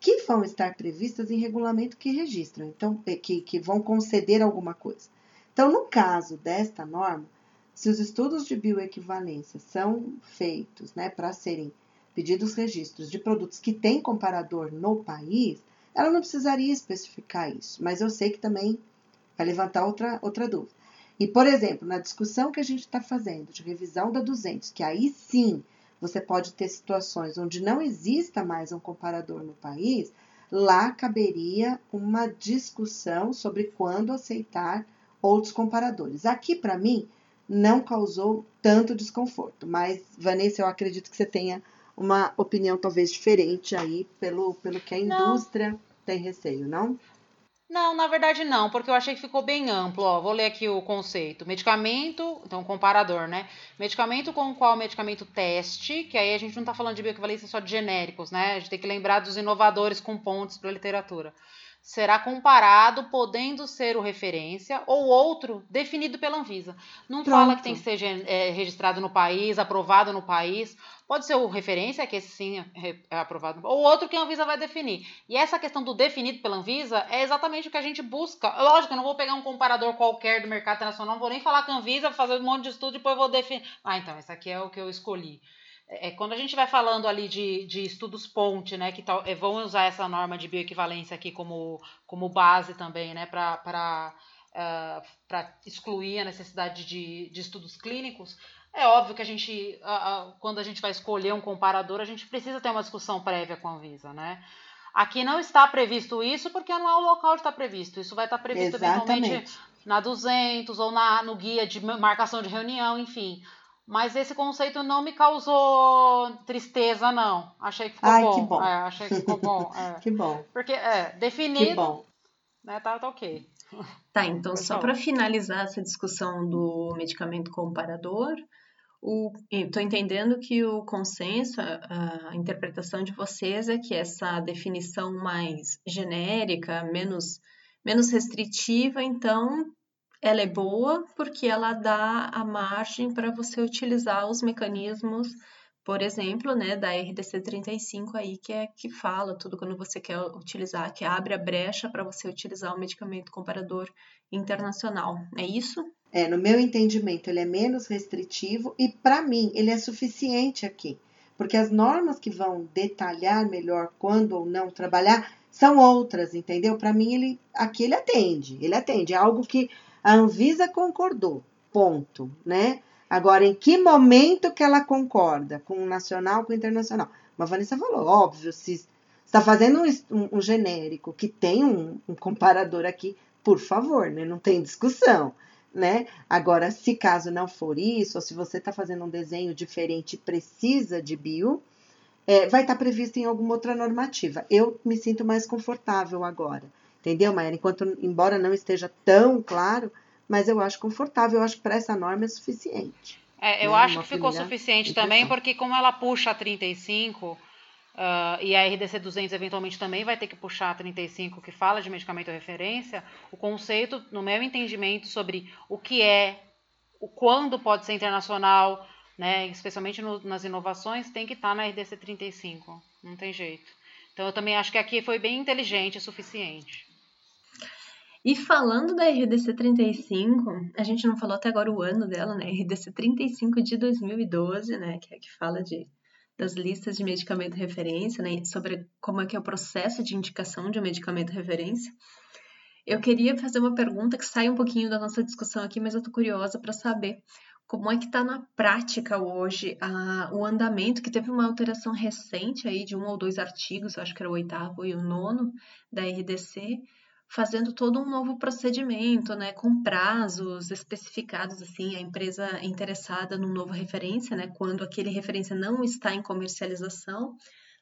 que vão estar previstas em regulamento que registram, então que, que vão conceder alguma coisa. Então, no caso desta norma, se os estudos de bioequivalência são feitos né, para serem pedidos registros de produtos que têm comparador no país, ela não precisaria especificar isso, mas eu sei que também vai levantar outra, outra dúvida. E, por exemplo, na discussão que a gente está fazendo de revisão da 200, que aí sim você pode ter situações onde não exista mais um comparador no país, lá caberia uma discussão sobre quando aceitar outros comparadores. Aqui, para mim, não causou tanto desconforto, mas, Vanessa, eu acredito que você tenha uma opinião talvez diferente aí pelo, pelo que a indústria não. tem receio, não? Não, na verdade não, porque eu achei que ficou bem amplo. Ó, vou ler aqui o conceito. Medicamento, então comparador, né? Medicamento com qual medicamento teste, que aí a gente não está falando de bioequivalência só de genéricos, né? A gente tem que lembrar dos inovadores com pontos para a literatura será comparado, podendo ser o referência ou outro definido pela Anvisa. Não Pronto. fala que tem que ser é, registrado no país, aprovado no país. Pode ser o referência, que esse sim é, é aprovado, ou outro que a Anvisa vai definir. E essa questão do definido pela Anvisa é exatamente o que a gente busca. Lógico, eu não vou pegar um comparador qualquer do mercado internacional, não vou nem falar com a Anvisa, fazer um monte de estudo e depois vou definir. Ah, então, esse aqui é o que eu escolhi. É, quando a gente vai falando ali de, de estudos ponte, né, que tal, é, vão usar essa norma de bioequivalência aqui como, como base também, né, para uh, é, excluir a necessidade de, de estudos clínicos, é óbvio que a gente, uh, uh, quando a gente vai escolher um comparador, a gente precisa ter uma discussão prévia com a Anvisa, né? Aqui não está previsto isso porque não é o local onde está previsto. Isso vai estar previsto Exatamente. eventualmente na 200 ou na, no guia de marcação de reunião, enfim. Mas esse conceito não me causou tristeza, não. Achei que ficou Ai, bom. Que bom. É, achei que ficou bom. É. que bom. Porque, é, definido. Que bom. Né, tá, tá ok. Tá, então só para finalizar essa discussão do medicamento comparador, estou entendendo que o consenso, a, a, interpretação de vocês é que essa definição mais genérica, menos, menos restritiva, então ela é boa porque ela dá a margem para você utilizar os mecanismos por exemplo, né, da RDC 35 aí, que é que fala tudo quando você quer utilizar, que abre a brecha para você utilizar o medicamento comparador internacional. É isso? É, no meu entendimento, ele é menos restritivo e, para mim, ele é suficiente aqui. Porque as normas que vão detalhar melhor quando ou não trabalhar são outras, entendeu? Para mim, ele aqui ele atende, ele atende. É algo que a Anvisa concordou, ponto, né? Agora, em que momento que ela concorda com o nacional, com o internacional? Mas a Vanessa falou, óbvio, se está fazendo um, um, um, genérico que tem um, um, comparador aqui, por favor, né? Não tem discussão, né? Agora, se caso não for isso, ou se você está fazendo um desenho diferente e precisa de bio, é, vai estar tá previsto em alguma outra normativa. Eu me sinto mais confortável agora, entendeu, Maia? Enquanto, embora não esteja tão claro, mas eu acho confortável, eu acho que para essa norma é suficiente. É, eu né? acho Uma que ficou suficiente também, porque como ela puxa a 35, uh, e a RDC 200 eventualmente também vai ter que puxar a 35, que fala de medicamento referência, o conceito, no meu entendimento, sobre o que é, o quando pode ser internacional, né, especialmente no, nas inovações, tem que estar tá na RDC 35, não tem jeito. Então eu também acho que aqui foi bem inteligente o suficiente. E falando da RDC 35, a gente não falou até agora o ano dela, né? RDC 35 de 2012, né? Que é que fala de das listas de medicamento referência, né? Sobre como é que é o processo de indicação de um medicamento referência. Eu queria fazer uma pergunta que sai um pouquinho da nossa discussão aqui, mas eu tô curiosa para saber como é que está na prática hoje a, o andamento, que teve uma alteração recente aí de um ou dois artigos, acho que era o oitavo e o nono da RDC, fazendo todo um novo procedimento, né, com prazos especificados assim, a empresa interessada no novo referência, né, quando aquele referência não está em comercialização,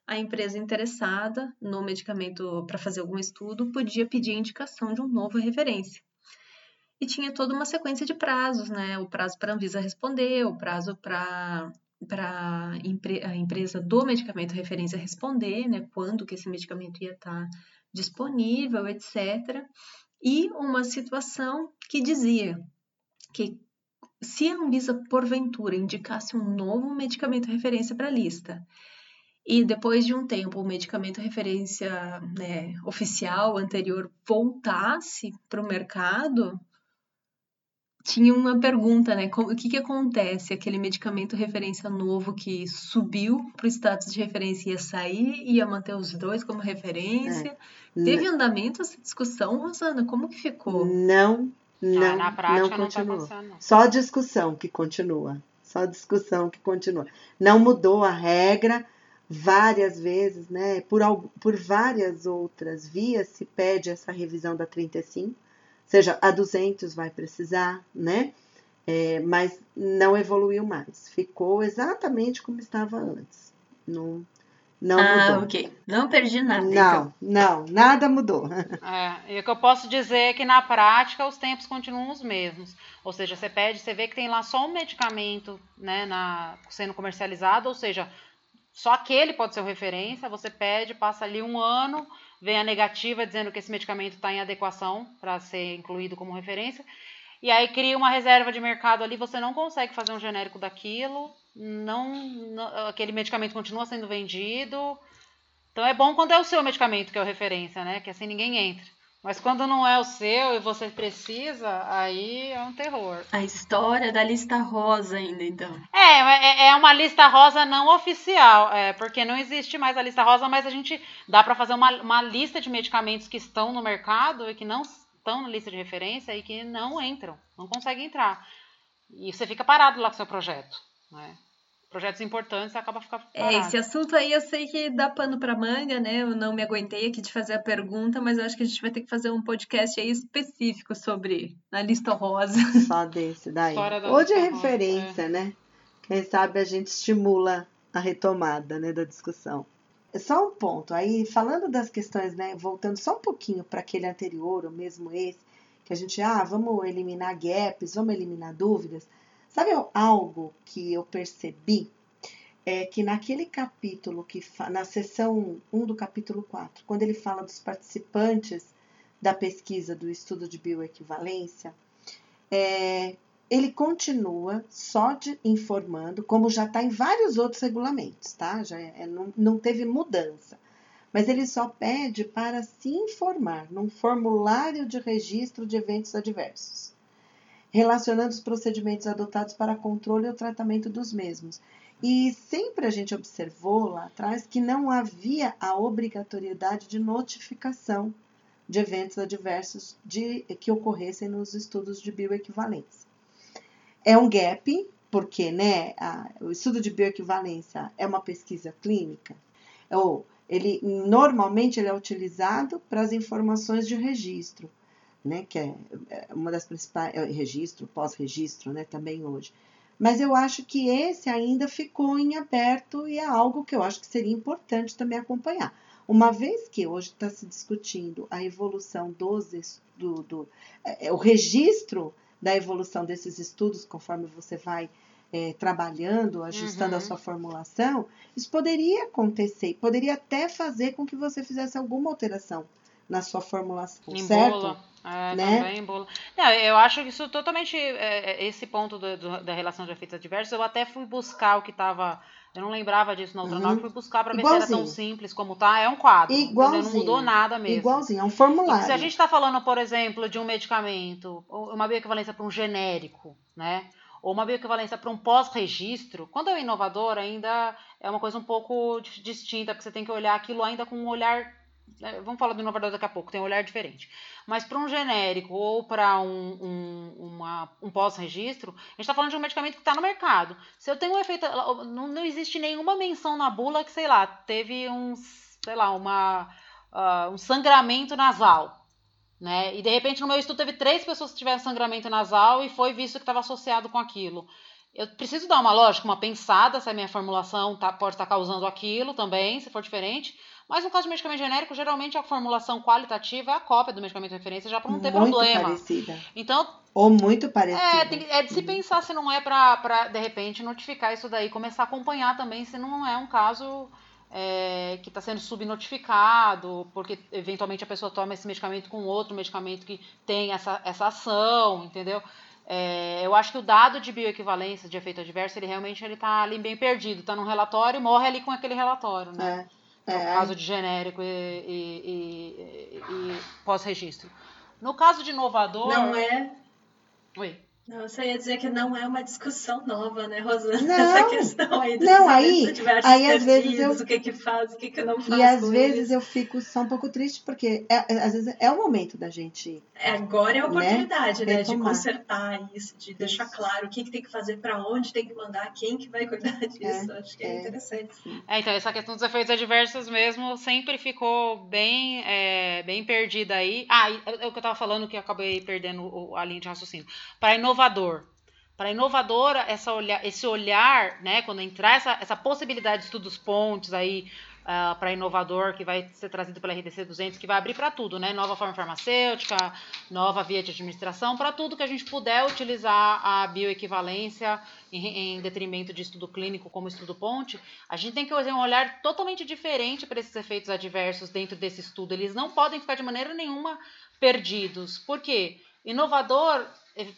a empresa interessada no medicamento para fazer algum estudo podia pedir indicação de um novo referência. E tinha toda uma sequência de prazos, né? O prazo para a Anvisa responder, o prazo para para a empresa do medicamento referência responder, né, quando que esse medicamento ia estar tá disponível, etc. E uma situação que dizia que se a Anvisa, porventura, indicasse um novo medicamento referência para a lista, e depois de um tempo o medicamento referência né, oficial anterior voltasse para o mercado, tinha uma pergunta, né? o que, que acontece? Aquele medicamento referência novo que subiu para o status de referência ia sair, ia manter os dois como referência. É. Teve andamento essa discussão, Rosana? Como que ficou? Não, não, ah, na prática não continua. Não tá Só discussão que continua. Só discussão que continua. Não mudou a regra várias vezes, né? Por, por várias outras vias se pede essa revisão da 35 seja, a 200 vai precisar, né? É, mas não evoluiu mais. Ficou exatamente como estava antes. Não, não ah, mudou. ok. Não perdi nada. Não, então. não, nada mudou. É, e o que eu posso dizer é que na prática os tempos continuam os mesmos. Ou seja, você pede, você vê que tem lá só um medicamento né, na, sendo comercializado, ou seja, só aquele pode ser o referência, você pede, passa ali um ano, vem a negativa dizendo que esse medicamento está em adequação para ser incluído como referência, e aí cria uma reserva de mercado ali, você não consegue fazer um genérico daquilo, não, não, aquele medicamento continua sendo vendido. Então é bom quando é o seu medicamento que é o referência, né? Que assim ninguém entra. Mas quando não é o seu e você precisa, aí é um terror. A história da lista rosa ainda, então. É, é, é uma lista rosa não oficial, é, porque não existe mais a lista rosa, mas a gente dá para fazer uma, uma lista de medicamentos que estão no mercado e que não estão na lista de referência e que não entram, não conseguem entrar. E você fica parado lá com o seu projeto, né? Projetos importantes acaba ficando É, esse assunto aí eu sei que dá pano para manga, né? Eu não me aguentei aqui de fazer a pergunta, mas eu acho que a gente vai ter que fazer um podcast aí específico sobre a lista rosa. Só desse daí. Ou de referência, rosa, é. né? Quem sabe a gente estimula a retomada, né, da discussão. É só um ponto. Aí, falando das questões, né, voltando só um pouquinho para aquele anterior, ou mesmo esse, que a gente, ah, vamos eliminar gaps, vamos eliminar dúvidas. Sabe algo que eu percebi? É que naquele capítulo, que na seção 1 do capítulo 4, quando ele fala dos participantes da pesquisa do estudo de bioequivalência, é, ele continua só de informando, como já está em vários outros regulamentos, tá? Já é, não, não teve mudança. Mas ele só pede para se informar num formulário de registro de eventos adversos, relacionando os procedimentos adotados para controle e o tratamento dos mesmos. E sempre a gente observou lá atrás que não havia a obrigatoriedade de notificação de eventos adversos de, que ocorressem nos estudos de bioequivalência. É um gap, porque né, a, o estudo de bioequivalência é uma pesquisa clínica, ou ele normalmente ele é utilizado para as informações de registro, né, que é, é uma das principais, é registro, pós-registro, né, também hoje. Mas eu acho que esse ainda ficou em aberto e é algo que eu acho que seria importante também acompanhar. Uma vez que hoje está se discutindo a evolução dos do, do é, o registro da evolução desses estudos, conforme você vai é, trabalhando, ajustando uhum. a sua formulação, isso poderia acontecer, poderia até fazer com que você fizesse alguma alteração na sua formulação, em certo? Bula. É, né? também bula. Não, eu acho que isso totalmente, é, é, esse ponto do, do, da relação de efeitos adversos, eu até fui buscar o que estava eu não lembrava disso na outra uhum. fui buscar para ver se era tão simples como tá. É um quadro. Igualzinho. Não mudou nada mesmo. Igualzinho, é um formulário. E se a gente está falando, por exemplo, de um medicamento, uma bioequivalência para um genérico, né? Ou uma bioequivalência para um pós-registro, quando é inovador, ainda é uma coisa um pouco distinta, porque você tem que olhar aquilo ainda com um olhar vamos falar do inovador daqui a pouco, tem um olhar diferente. Mas para um genérico ou para um, um, um pós-registro, a gente está falando de um medicamento que está no mercado. Se eu tenho um efeito. Não, não existe nenhuma menção na bula que, sei lá, teve um, sei lá, uma, uh, um sangramento nasal. Né? E de repente no meu estudo teve três pessoas que tiveram sangramento nasal e foi visto que estava associado com aquilo. Eu preciso dar uma lógica, uma pensada se a minha formulação tá, pode estar tá causando aquilo também, se for diferente. Mas no caso de medicamento genérico, geralmente a formulação qualitativa é a cópia do medicamento de referência, já para não ter muito problema. Parecida. Então. Ou muito parecida. É, tem, é de se pensar se não é para, de repente, notificar isso daí, começar a acompanhar também se não é um caso é, que está sendo subnotificado, porque eventualmente a pessoa toma esse medicamento com outro medicamento que tem essa, essa ação, entendeu? É, eu acho que o dado de bioequivalência de efeito adverso, ele realmente ele está ali bem perdido, está num relatório e morre ali com aquele relatório, né? É. É. No caso de genérico e, e, e, e pós-registro. No caso de inovador. Não é. Oi. Não, eu só ia dizer que não é uma discussão nova, né, Rosana? Não, Essa questão aí não, aí, aí às vezes eu, o que que faz, o que que não faz. E às vezes eu fico só um pouco triste, porque é, é, às vezes é o momento da gente. É, agora é a né, oportunidade, né, né de consertar isso, de deixar claro o que, que tem que fazer, para onde tem que mandar, quem que vai cuidar disso. É, Acho que é, é interessante. Sim. É, então, essa questão dos efeitos adversos mesmo sempre ficou bem, é, bem perdida aí. Ah, é o que eu tava falando que eu acabei perdendo a linha de raciocínio. Para inovar inovador. Para inovadora, essa esse olhar, né, quando entrar essa, essa possibilidade de estudos pontes aí uh, para inovador que vai ser trazido pela RDC 200, que vai abrir para tudo, né, nova forma farmacêutica, nova via de administração, para tudo que a gente puder utilizar a bioequivalência em, em detrimento de estudo clínico como estudo ponte, a gente tem que fazer um olhar totalmente diferente para esses efeitos adversos dentro desse estudo. Eles não podem ficar de maneira nenhuma perdidos. Por quê? Inovador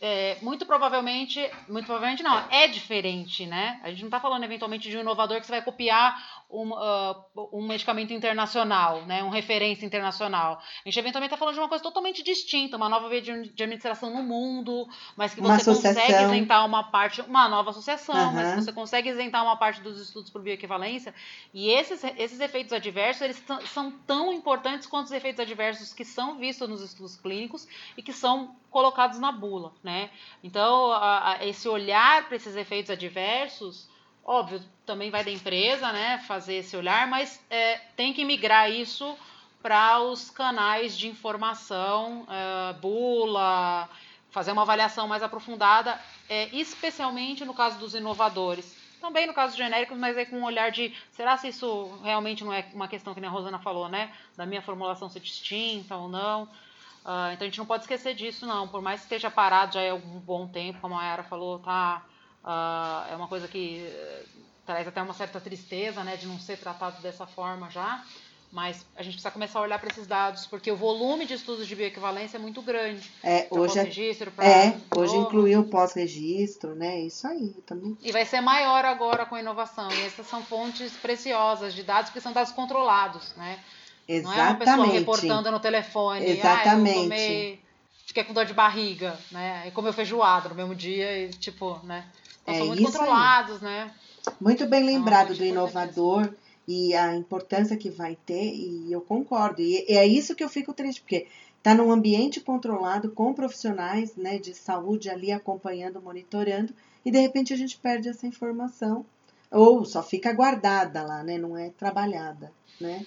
é, muito provavelmente, muito provavelmente não, é diferente, né? A gente não está falando eventualmente de um inovador que você vai copiar um, uh, um medicamento internacional, né? Um referência internacional. A gente eventualmente está falando de uma coisa totalmente distinta, uma nova via de, de administração no mundo, mas que você consegue isentar uma parte, uma nova associação, uhum. mas que você consegue isentar uma parte dos estudos por bioequivalência. E esses, esses efeitos adversos, eles são tão importantes quanto os efeitos adversos que são vistos nos estudos clínicos e que são colocados na bula, né? Então, a, a, esse olhar para esses efeitos adversos, óbvio, também vai da empresa, né, fazer esse olhar, mas é, tem que migrar isso para os canais de informação, é, bula, fazer uma avaliação mais aprofundada, é, especialmente no caso dos inovadores. Também no caso dos genéricos, mas é com um olhar de será se isso realmente não é uma questão que a Rosana falou, né? Da minha formulação ser distinta ou não. Uh, então a gente não pode esquecer disso, não. Por mais que esteja parado já é um bom tempo, como a Mayara falou, tá, uh, é uma coisa que uh, traz até uma certa tristeza né, de não ser tratado dessa forma já. Mas a gente precisa começar a olhar para esses dados, porque o volume de estudos de bioequivalência é muito grande. É, hoje, é, é hoje incluiu o pós-registro, né? Isso aí também. E vai ser maior agora com a inovação. E essas são fontes preciosas de dados, que são dados controlados, né? Exatamente. Não é uma pessoa reportando no telefone. Exatamente. Ah, eu tomei, fiquei com dor de barriga, né? E comeu feijoada no mesmo dia e, tipo, né? Então, é são muito controlados, aí. né? Muito bem é lembrado é do inovador e a importância que vai ter, e eu concordo. E é isso que eu fico triste, porque está num ambiente controlado, com profissionais né, de saúde ali acompanhando, monitorando, e de repente a gente perde essa informação, ou só fica guardada lá, né, não é trabalhada. Né?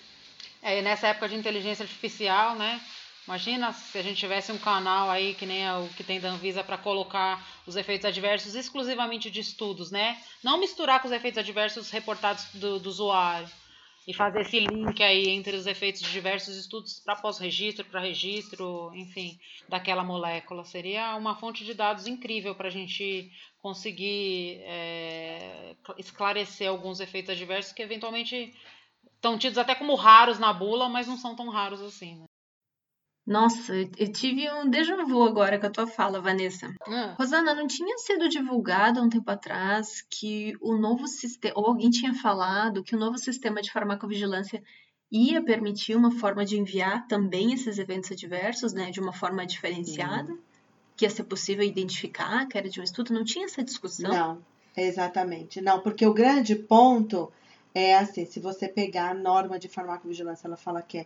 É, nessa época de inteligência artificial, né? Imagina se a gente tivesse um canal aí que nem o que tem da Anvisa para colocar os efeitos adversos exclusivamente de estudos, né? Não misturar com os efeitos adversos reportados do, do usuário e fazer esse link aí entre os efeitos de diversos estudos para pós-registro, para registro, enfim, daquela molécula. Seria uma fonte de dados incrível para a gente conseguir é, esclarecer alguns efeitos adversos que eventualmente estão tidos até como raros na bula, mas não são tão raros assim. Né? Nossa, eu tive um déjà vu agora com a tua fala, Vanessa. Ah. Rosana, não tinha sido divulgado há um tempo atrás que o novo sistema, ou alguém tinha falado que o novo sistema de farmacovigilância ia permitir uma forma de enviar também esses eventos adversos, né, de uma forma diferenciada, que ia ser possível identificar que era de um estudo? Não tinha essa discussão? Não, exatamente. Não, porque o grande ponto é assim, se você pegar a norma de farmacovigilância, ela fala que é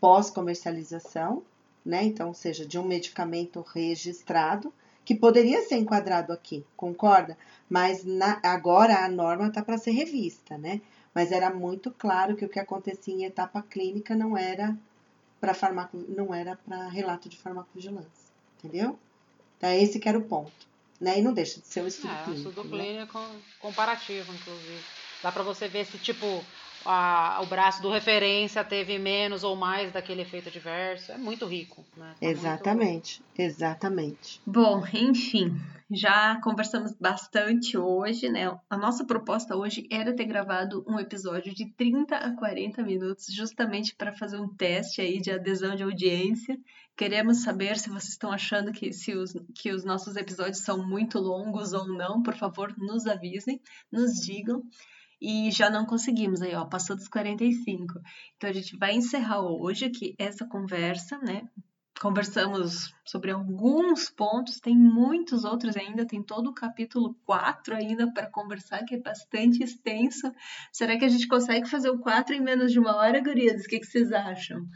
pós-comercialização, né? Então, ou seja, de um medicamento registrado, que poderia ser enquadrado aqui, concorda? Mas na, agora a norma está para ser revista, né? Mas era muito claro que o que acontecia em etapa clínica não era para farmaco, não era para relato de farmacovigilância, entendeu? Então, esse que era o ponto, né? E não deixa de ser um estudo é, clínico. É, um estudo né? clínico comparativo, inclusive. Dá para você ver se, tipo, a, o braço do referência teve menos ou mais daquele efeito adverso. É muito rico. Né? Tá exatamente, muito... exatamente. Bom, enfim, já conversamos bastante hoje, né? A nossa proposta hoje era ter gravado um episódio de 30 a 40 minutos, justamente para fazer um teste aí de adesão de audiência. Queremos saber se vocês estão achando que, se os, que os nossos episódios são muito longos ou não. Por favor, nos avisem, nos digam e já não conseguimos aí, ó, passou dos 45. Então a gente vai encerrar hoje aqui essa conversa, né? Conversamos sobre alguns pontos, tem muitos outros ainda, tem todo o capítulo 4 ainda para conversar, que é bastante extenso. Será que a gente consegue fazer o 4 em menos de uma hora, gurias? O que, que vocês acham?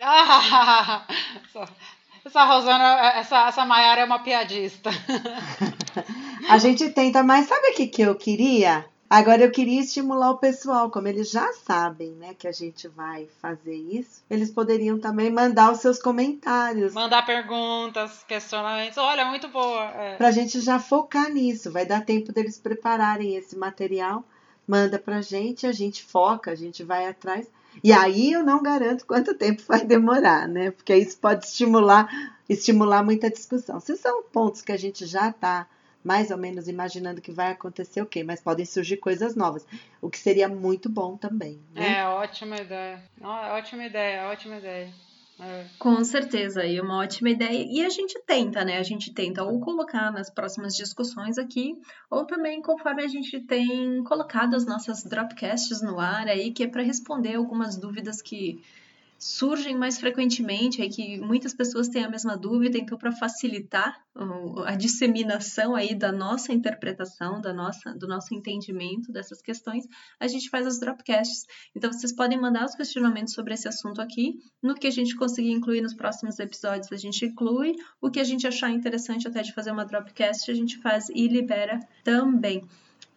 Ah, essa Rosana, essa, essa Maiara é uma piadista. a gente tenta, mas sabe o que, que eu queria? Agora eu queria estimular o pessoal, como eles já sabem, né, que a gente vai fazer isso, eles poderiam também mandar os seus comentários. Mandar perguntas, questionamentos. Olha, muito boa. É. Pra gente já focar nisso, vai dar tempo deles prepararem esse material, manda pra gente, a gente foca, a gente vai atrás. E aí eu não garanto quanto tempo vai demorar, né? Porque isso pode estimular, estimular muita discussão. Se são pontos que a gente já está mais ou menos imaginando que vai acontecer o quê, mas podem surgir coisas novas, o que seria muito bom também. Né? É, ótima ideia. ótima ideia, ótima ideia. É. Com certeza, e uma ótima ideia. E a gente tenta, né? A gente tenta ou colocar nas próximas discussões aqui, ou também conforme a gente tem colocado as nossas dropcasts no ar aí, que é para responder algumas dúvidas que surgem mais frequentemente, aí que muitas pessoas têm a mesma dúvida, então para facilitar a disseminação aí da nossa interpretação, da nossa, do nosso entendimento dessas questões, a gente faz as dropcasts. Então vocês podem mandar os questionamentos sobre esse assunto aqui, no que a gente conseguir incluir nos próximos episódios, a gente inclui, o que a gente achar interessante até de fazer uma dropcast, a gente faz e libera também.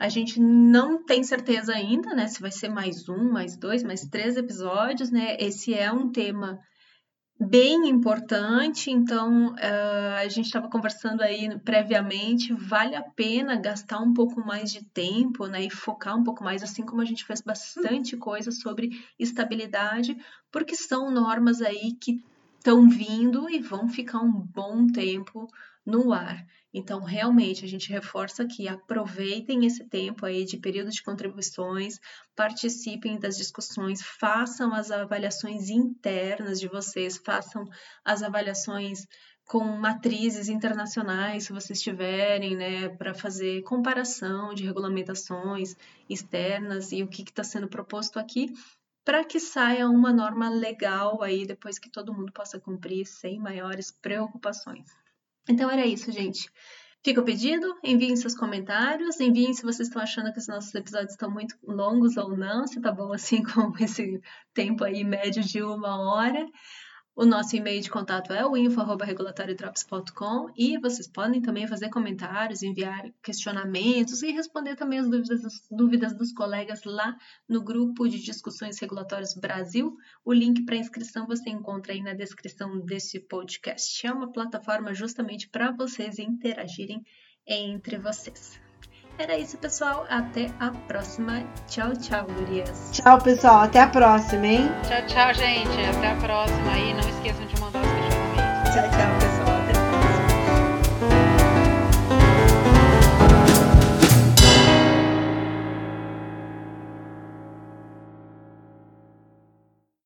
A gente não tem certeza ainda, né, se vai ser mais um, mais dois, mais três episódios, né? Esse é um tema bem importante, então uh, a gente estava conversando aí previamente, vale a pena gastar um pouco mais de tempo, né, e focar um pouco mais, assim como a gente fez bastante coisa sobre estabilidade, porque são normas aí que estão vindo e vão ficar um bom tempo no ar. Então, realmente, a gente reforça que aproveitem esse tempo aí de período de contribuições, participem das discussões, façam as avaliações internas de vocês, façam as avaliações com matrizes internacionais, se vocês tiverem, né, para fazer comparação de regulamentações externas e o que está sendo proposto aqui, para que saia uma norma legal aí depois que todo mundo possa cumprir sem maiores preocupações. Então era isso, gente. Fica o pedido, enviem seus comentários, enviem se vocês estão achando que os nossos episódios estão muito longos ou não, se tá bom assim com esse tempo aí médio de uma hora. O nosso e-mail de contato é o info.regulatoriodrops.com e vocês podem também fazer comentários, enviar questionamentos e responder também as dúvidas, dúvidas dos colegas lá no grupo de discussões regulatórias Brasil. O link para inscrição você encontra aí na descrição desse podcast. É uma plataforma justamente para vocês interagirem entre vocês. Era isso, pessoal. Até a próxima. Tchau, tchau, Gurias. Tchau, pessoal. Até a próxima, hein? Tchau, tchau, gente. Até a próxima. E não esqueçam de mandar os questionamentos. Tchau, tchau.